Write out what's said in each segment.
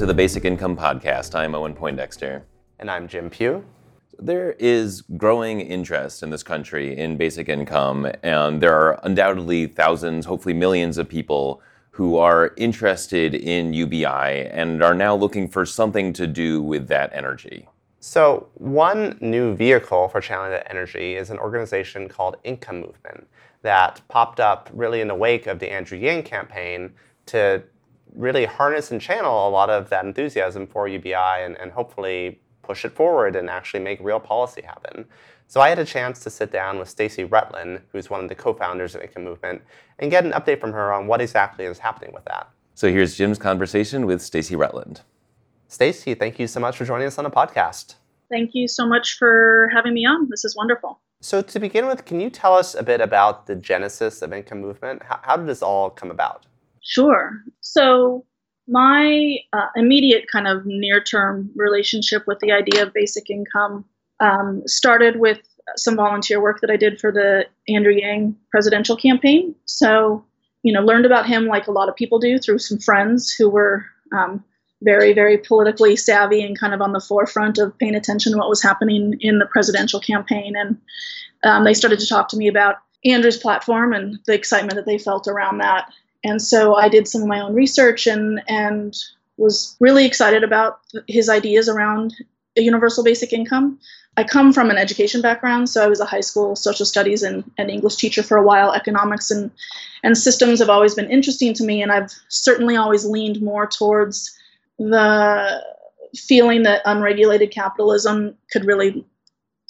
to the Basic Income Podcast. I'm Owen Poindexter. And I'm Jim Pugh. There is growing interest in this country in basic income, and there are undoubtedly thousands, hopefully millions of people who are interested in UBI and are now looking for something to do with that energy. So, one new vehicle for channeling that energy is an organization called Income Movement that popped up really in the wake of the Andrew Yang campaign to really harness and channel a lot of that enthusiasm for UBI and, and hopefully push it forward and actually make real policy happen. So I had a chance to sit down with Stacey Rutland, who's one of the co-founders of Income Movement, and get an update from her on what exactly is happening with that. So here's Jim's conversation with Stacey Rutland. Stacey, thank you so much for joining us on the podcast. Thank you so much for having me on. This is wonderful. So to begin with, can you tell us a bit about the genesis of Income Movement? How, how did this all come about? Sure. So, my uh, immediate kind of near term relationship with the idea of basic income um, started with some volunteer work that I did for the Andrew Yang presidential campaign. So, you know, learned about him like a lot of people do through some friends who were um, very, very politically savvy and kind of on the forefront of paying attention to what was happening in the presidential campaign. And um, they started to talk to me about Andrew's platform and the excitement that they felt around that. And so I did some of my own research and and was really excited about his ideas around a universal basic income. I come from an education background, so I was a high school social studies and, and English teacher for a while. Economics and and systems have always been interesting to me, and I've certainly always leaned more towards the feeling that unregulated capitalism could really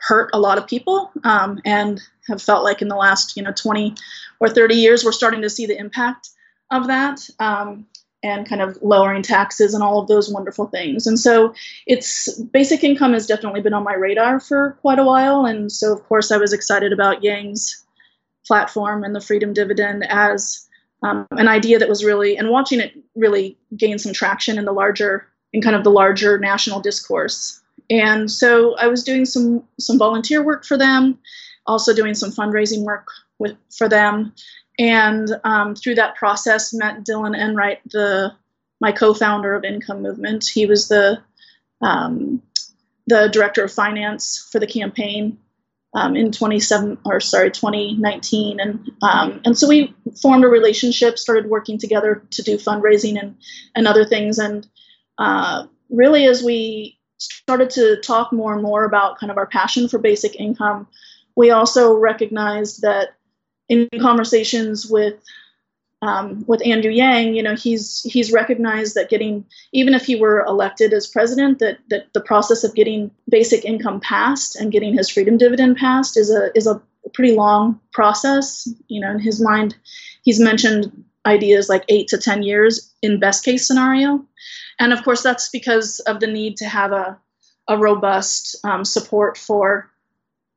hurt a lot of people, um, and have felt like in the last you know 20 or 30 years we're starting to see the impact of that um, and kind of lowering taxes and all of those wonderful things. And so it's basic income has definitely been on my radar for quite a while. And so, of course, I was excited about Yang's platform and the freedom dividend as um, an idea that was really, and watching it really gain some traction in the larger, in kind of the larger national discourse. And so I was doing some some volunteer work for them, also doing some fundraising work with for them, and um, through that process met Dylan Enright, the my co-founder of Income Movement. He was the um, the director of finance for the campaign um, in 27 or sorry 2019, and um, and so we formed a relationship, started working together to do fundraising and and other things, and uh, really as we started to talk more and more about kind of our passion for basic income, we also recognized that in conversations with um, with Andrew Yang, you know, he's he's recognized that getting even if he were elected as president, that that the process of getting basic income passed and getting his freedom dividend passed is a is a pretty long process. You know, in his mind, he's mentioned ideas like eight to ten years in best case scenario, and of course that's because of the need to have a a robust um, support for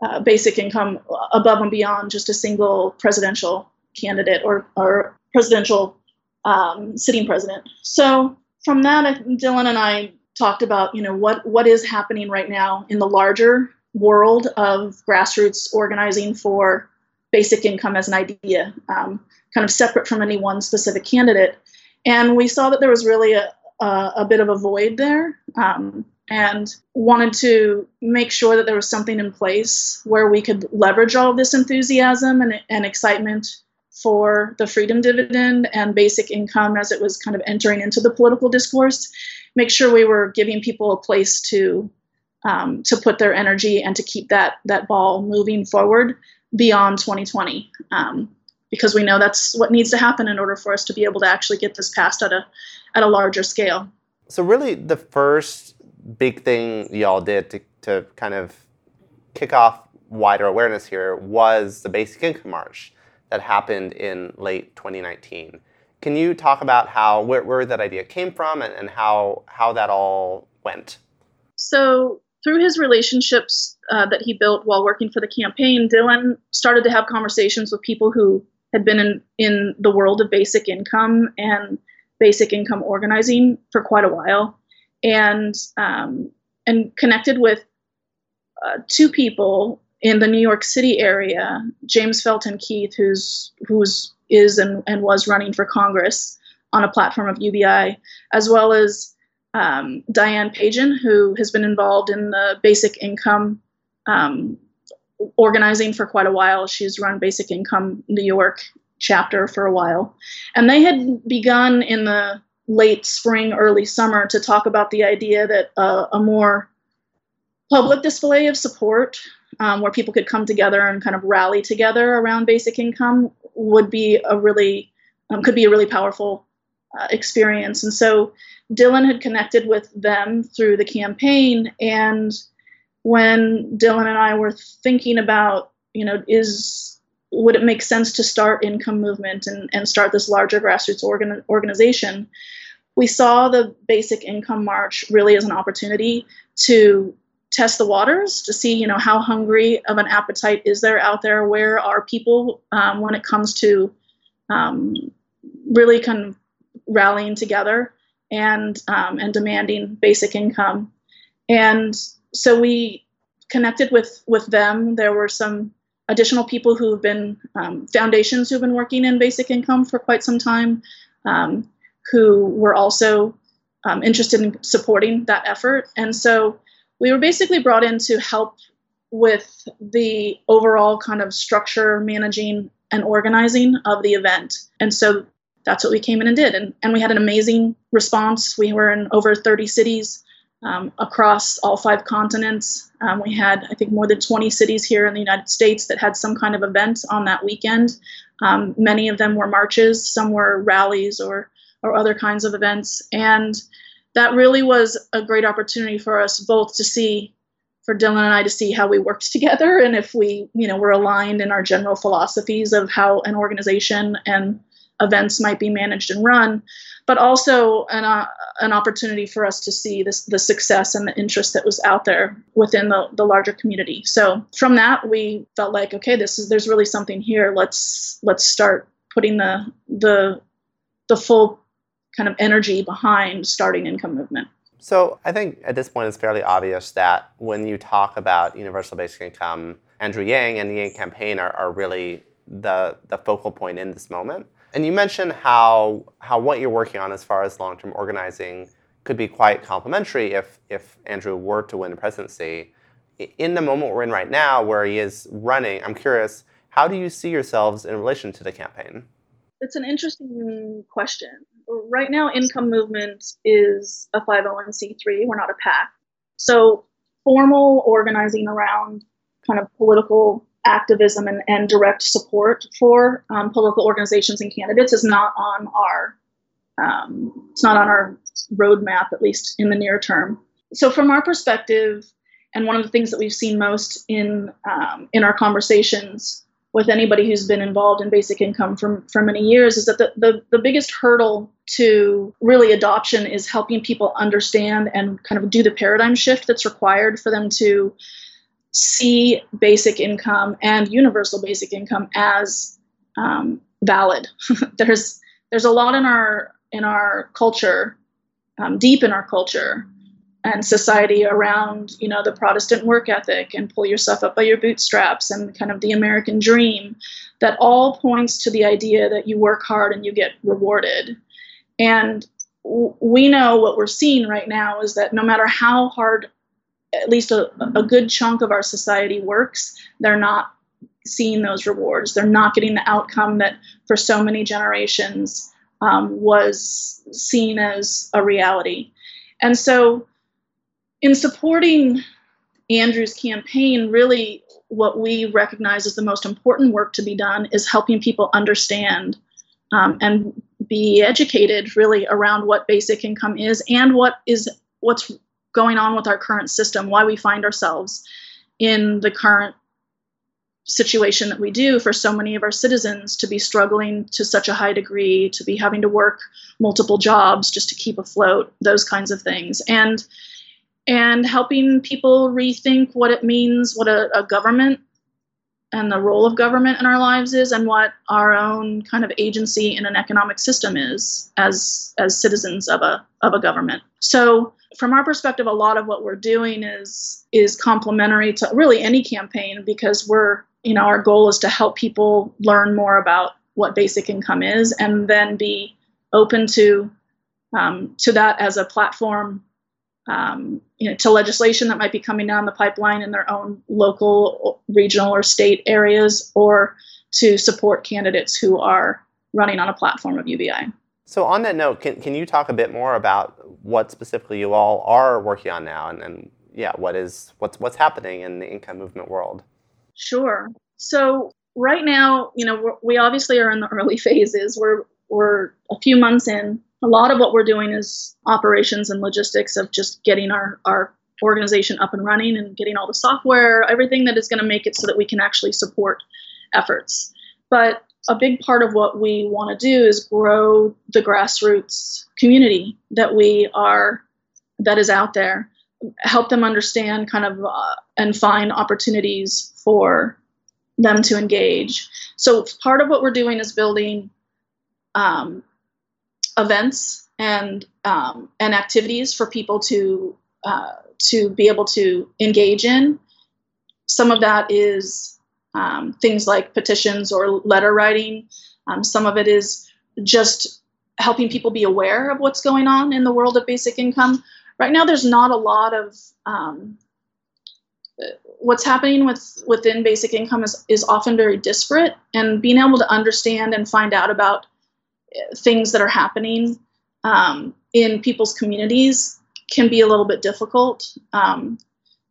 uh, basic income above and beyond just a single presidential candidate or, or presidential um, sitting president. So from that, Dylan and I talked about, you know, what what is happening right now in the larger world of grassroots organizing for basic income as an idea, um, kind of separate from any one specific candidate. And we saw that there was really a, a, a bit of a void there. Um, and wanted to make sure that there was something in place where we could leverage all of this enthusiasm and, and excitement for the freedom dividend and basic income as it was kind of entering into the political discourse make sure we were giving people a place to um, to put their energy and to keep that that ball moving forward beyond 2020 um, because we know that's what needs to happen in order for us to be able to actually get this passed at a at a larger scale. So really the first big thing y'all did to, to kind of kick off wider awareness here was the Basic Income March that happened in late 2019. Can you talk about how where, where that idea came from and, and how how that all went? So through his relationships uh, that he built while working for the campaign, Dylan started to have conversations with people who had been in, in the world of basic income and basic income organizing for quite a while and um, and connected with uh, two people in the New York City area, James Felton Keith, who's who's is and, and was running for Congress on a platform of UBI, as well as um, Diane Pagen, who has been involved in the basic income um, organizing for quite a while. She's run Basic Income New York chapter for a while. And they had begun in the late spring, early summer to talk about the idea that uh, a more public display of support um, where people could come together and kind of rally together around basic income would be a really um, could be a really powerful uh, experience. And so dylan had connected with them through the campaign and when dylan and i were thinking about you know is would it make sense to start income movement and, and start this larger grassroots organ, organization? We saw the basic income march really as an opportunity to test the waters to see you know how hungry of an appetite is there out there? Where are people um, when it comes to um, really kind of rallying together and um, and demanding basic income? And so we connected with with them. There were some additional people who have been um, foundations who have been working in basic income for quite some time um, who were also um, interested in supporting that effort and so we were basically brought in to help with the overall kind of structure, managing, and organizing of the event. And so that's what we came in and did. And, and we had an amazing response. We were in over 30 cities um, across all five continents. Um, we had, I think, more than 20 cities here in the United States that had some kind of event on that weekend. Um, many of them were marches, some were rallies or, or other kinds of events. And that really was a great opportunity for us both to see for Dylan and I to see how we worked together and if we, you know, were aligned in our general philosophies of how an organization and events might be managed and run, but also an, uh, an opportunity for us to see this, the success and the interest that was out there within the, the larger community. So from that, we felt like, okay, this is there's really something here. Let's let's start putting the the the full kind of energy behind starting income movement. So I think at this point it's fairly obvious that when you talk about universal basic income, Andrew Yang and the Yang campaign are, are really the, the focal point in this moment. And you mentioned how how what you're working on as far as long-term organizing could be quite complementary if if Andrew were to win the presidency. In the moment we're in right now, where he is running, I'm curious, how do you see yourselves in relation to the campaign? It's an interesting question. Right now, Income Movement is a 501c3. We're not a PAC. So, formal organizing around kind of political activism and, and direct support for um, political organizations and candidates is not on our um, it's not on our roadmap at least in the near term. So, from our perspective, and one of the things that we've seen most in um, in our conversations with anybody who's been involved in basic income for, for many years is that the, the, the biggest hurdle to really adoption is helping people understand and kind of do the paradigm shift that's required for them to see basic income and universal basic income as um, valid. there's there's a lot in our in our culture, um, deep in our culture, and society around you know the protestant work ethic and pull yourself up by your bootstraps and kind of the american dream that all points to the idea that you work hard and you get rewarded and we know what we're seeing right now is that no matter how hard at least a, a good chunk of our society works they're not seeing those rewards. They're not getting the outcome that for so many generations um, was seen as a reality. And so in supporting Andrew's campaign, really what we recognize as the most important work to be done is helping people understand um, and be educated really around what basic income is and what is what's going on with our current system, why we find ourselves in the current situation that we do for so many of our citizens to be struggling to such a high degree, to be having to work multiple jobs just to keep afloat, those kinds of things. And and helping people rethink what it means, what a, a, government and the role of government in our lives is, and what our own kind of agency in an economic system is as as citizens of a of a government. So from our perspective, a lot of what we're doing is is complementary to really any campaign because we're you know our goal is to help people learn more about what basic income is and then be open to um, to that as a platform, um, you know, to legislation that might be coming down the pipeline in their own local, regional, or state areas, or to support candidates who are running on a platform of UBI. So on that note, can, can you talk a bit more about what specifically you all are working on now and, and yeah, what is what's what's happening in the income movement world? Sure. So right now, you know, we obviously are in the early phases. We're we're a few months in. A lot of what we're doing is operations and logistics of just getting our our organization up and running and getting all the software, everything that is going to make it so that we can actually support efforts. But a big part of what we want to do is grow the grassroots community that we are that is out there help them understand kind of uh, and find opportunities for them to engage so part of what we're doing is building um, events and um, and activities for people to uh, to be able to engage in some of that is um, things like petitions or letter writing. Um, some of it is just helping people be aware of what's going on in the world of basic income. Right now, there's not a lot of um, what's happening with within basic income is, is often very disparate, and being able to understand and find out about things that are happening um, in people's communities can be a little bit difficult. Um,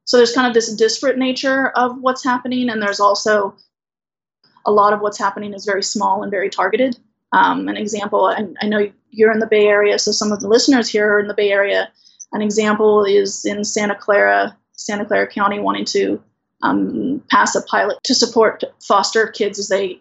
so there's kind of this disparate nature of what's happening, and there's also a lot of what's happening is very small and very targeted. Um, an example, and I know you're in the Bay Area, so some of the listeners here are in the Bay Area. An example is in Santa Clara, Santa Clara County, wanting to um, pass a pilot to support foster kids as they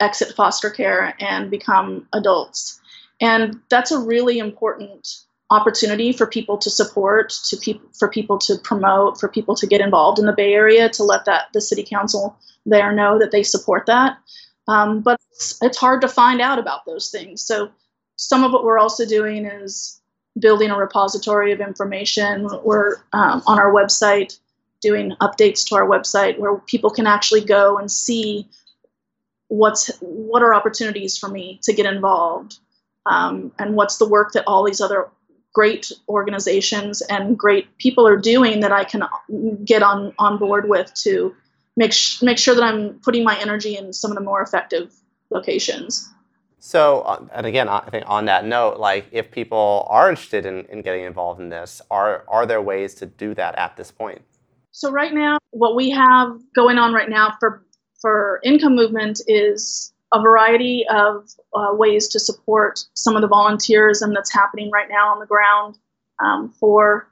exit foster care and become adults. And that's a really important opportunity for people to support, to people for people to promote, for people to get involved in the Bay Area, to let that the city council there know that they support that. Um, but it's, it's hard to find out about those things. So some of what we're also doing is building a repository of information. We're um, on our website doing updates to our website where people can actually go and see what's what are opportunities for me to get involved um, and what's the work that all these other great organizations and great people are doing that I can get on on board with to make sh- make sure that I'm putting my energy in some of the more effective locations. So, uh, and again, I think on that note, like if people are interested in, in getting involved in this, are are there ways to do that at this point? So right now, what we have going on right now for for income movement is a variety of uh, ways to support some of the volunteerism that's happening right now on the ground um, for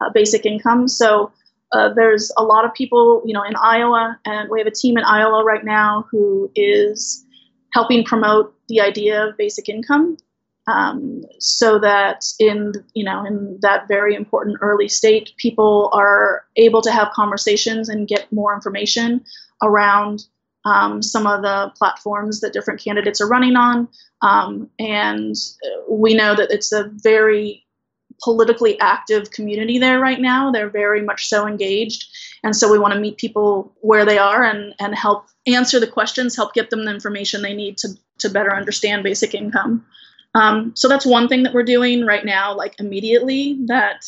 uh, basic income. So uh, there's a lot of people, you know, in Iowa, and we have a team in Iowa right now who is helping promote the idea of basic income, um, so that in you know in that very important early state, people are able to have conversations and get more information around um, some of the platforms that different candidates are running on. Um, and we know that it's a very politically active community there right now. They're very much so engaged. And so we want to meet people where they are and, and help answer the questions, help get them the information they need to, to better understand basic income. Um, so that's one thing that we're doing right now, like immediately, that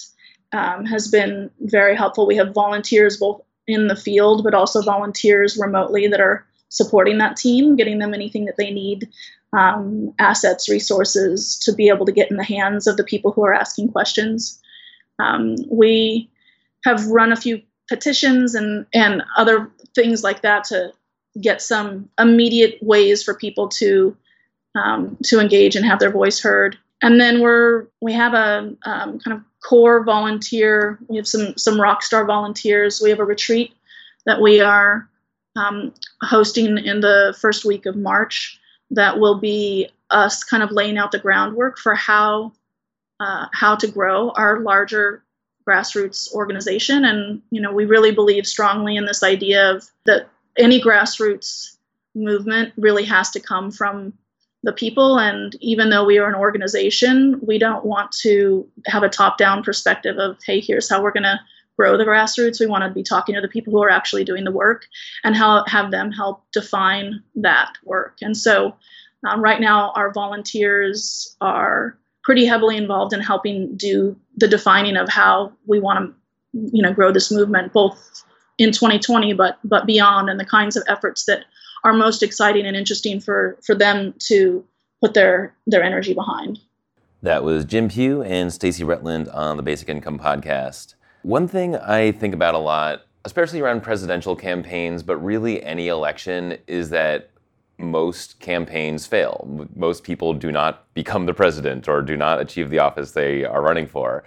um, has been very helpful. We have volunteers both in the field, but also volunteers remotely that are supporting that team, getting them anything that they need, um, assets, resources to be able to get in the hands of the people who are asking questions. Um, we have run a few petitions and, and other things like that to get some immediate ways for people to um, to engage and have their voice heard. And then we're we have a um, kind of core volunteer. We have some some rock star volunteers. We have a retreat that we are um, hosting in the first week of March. That will be us kind of laying out the groundwork for how uh, how to grow our larger grassroots organization. And you know, we really believe strongly in this idea of that any grassroots movement really has to come from the people. And even though we are an organization, we don't want to have a top down perspective of, hey, here's how we're going to grow the grassroots. We want to be talking to the people who are actually doing the work and how, have them help define that work. And so, um, right now, our volunteers are pretty heavily involved in helping do the defining of how we want to you know grow this movement both in 2020 but but beyond and the kinds of efforts that are most exciting and interesting for for them to put their their energy behind that was jim pugh and stacey Rutland on the basic income podcast one thing i think about a lot especially around presidential campaigns but really any election is that most campaigns fail. Most people do not become the president or do not achieve the office they are running for.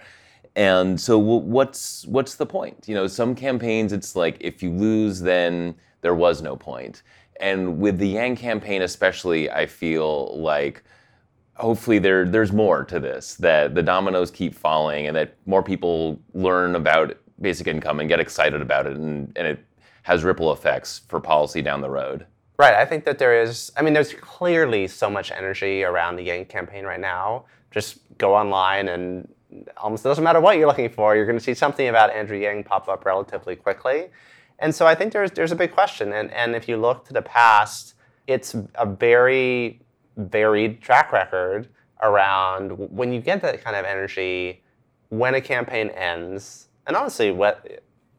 And so what's what's the point? You know, some campaigns it's like if you lose then there was no point. And with the Yang campaign especially, I feel like hopefully there there's more to this that the dominoes keep falling and that more people learn about basic income and get excited about it and, and it has ripple effects for policy down the road. Right. I think that there is, I mean, there's clearly so much energy around the Yang campaign right now. Just go online and almost doesn't matter what you're looking for, you're going to see something about Andrew Yang pop up relatively quickly. And so I think there's, there's a big question. And, and if you look to the past, it's a very varied track record around when you get that kind of energy, when a campaign ends, and honestly,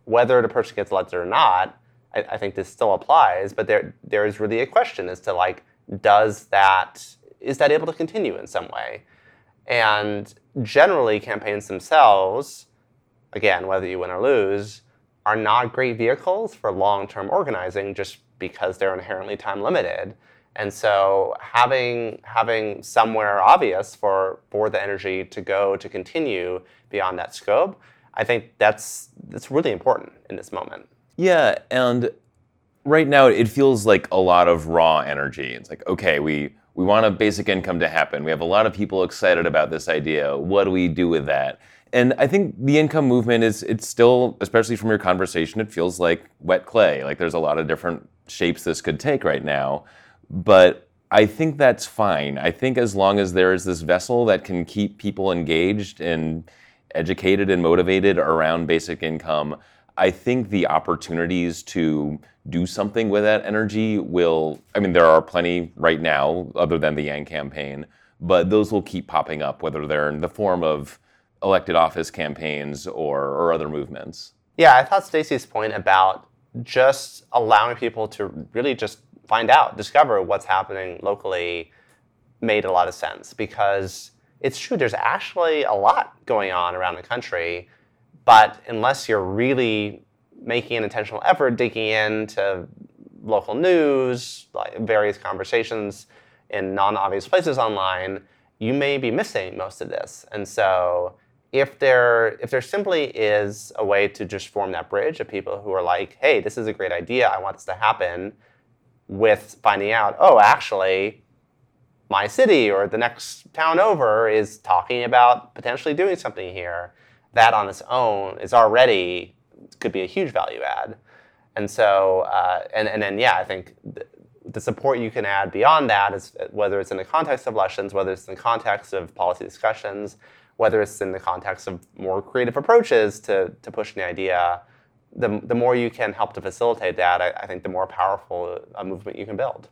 whether the person gets elected or not, I, I think this still applies, but there there is really a question as to like, does that is that able to continue in some way? And generally, campaigns themselves, again, whether you win or lose, are not great vehicles for long-term organizing just because they're inherently time limited. And so having having somewhere obvious for for the energy to go to continue beyond that scope, I think that's that's really important in this moment. Yeah, and right now it feels like a lot of raw energy. It's like, okay, we we want a basic income to happen. We have a lot of people excited about this idea. What do we do with that? And I think the income movement is it's still, especially from your conversation, it feels like wet clay. Like there's a lot of different shapes this could take right now. But I think that's fine. I think as long as there is this vessel that can keep people engaged and educated and motivated around basic income, I think the opportunities to do something with that energy will, I mean, there are plenty right now, other than the Yang campaign, but those will keep popping up, whether they're in the form of elected office campaigns or, or other movements. Yeah, I thought Stacey's point about just allowing people to really just find out, discover what's happening locally made a lot of sense because it's true, there's actually a lot going on around the country but unless you're really making an intentional effort digging into local news, like various conversations in non-obvious places online, you may be missing most of this. And so if there if there simply is a way to just form that bridge of people who are like, hey, this is a great idea, I want this to happen, with finding out, oh, actually, my city or the next town over is talking about potentially doing something here that on its own is already could be a huge value add. And so, uh, and, and then, yeah, I think th- the support you can add beyond that is whether it's in the context of elections, whether it's in the context of policy discussions, whether it's in the context of more creative approaches to, to pushing the idea, the, the more you can help to facilitate that, I, I think the more powerful a movement you can build.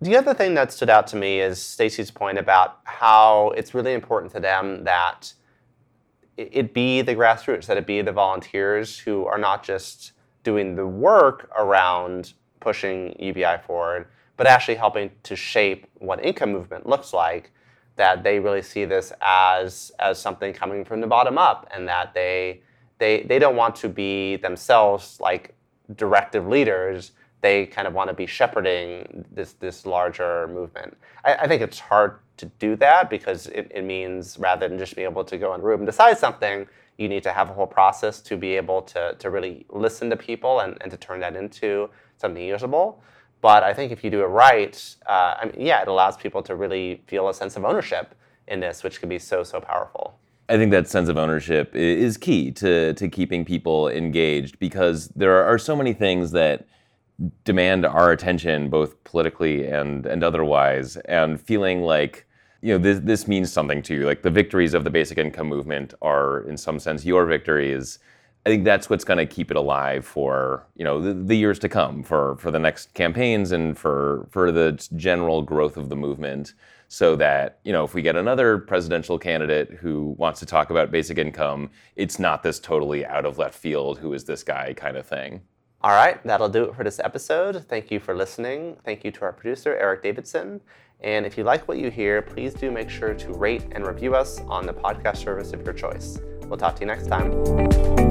The other thing that stood out to me is Stacey's point about how it's really important to them that it be the grassroots, that it be the volunteers who are not just doing the work around pushing UBI forward, but actually helping to shape what income movement looks like. That they really see this as as something coming from the bottom up, and that they they they don't want to be themselves like directive leaders. They kind of want to be shepherding this this larger movement. I, I think it's hard to do that because it, it means rather than just being able to go in a room and decide something, you need to have a whole process to be able to, to really listen to people and, and to turn that into something usable. But I think if you do it right, uh, I mean, yeah, it allows people to really feel a sense of ownership in this, which can be so, so powerful. I think that sense of ownership is key to, to keeping people engaged because there are so many things that demand our attention, both politically and, and otherwise, and feeling like you know this this means something to you. Like the victories of the basic income movement are, in some sense, your victories. I think that's what's going to keep it alive for you know the, the, years to come, for for the next campaigns and for for the general growth of the movement. so that you know if we get another presidential candidate who wants to talk about basic income, it's not this totally out of left field, who is this guy kind of thing. All right, that'll do it for this episode. Thank you for listening. Thank you to our producer, Eric Davidson. And if you like what you hear, please do make sure to rate and review us on the podcast service of your choice. We'll talk to you next time.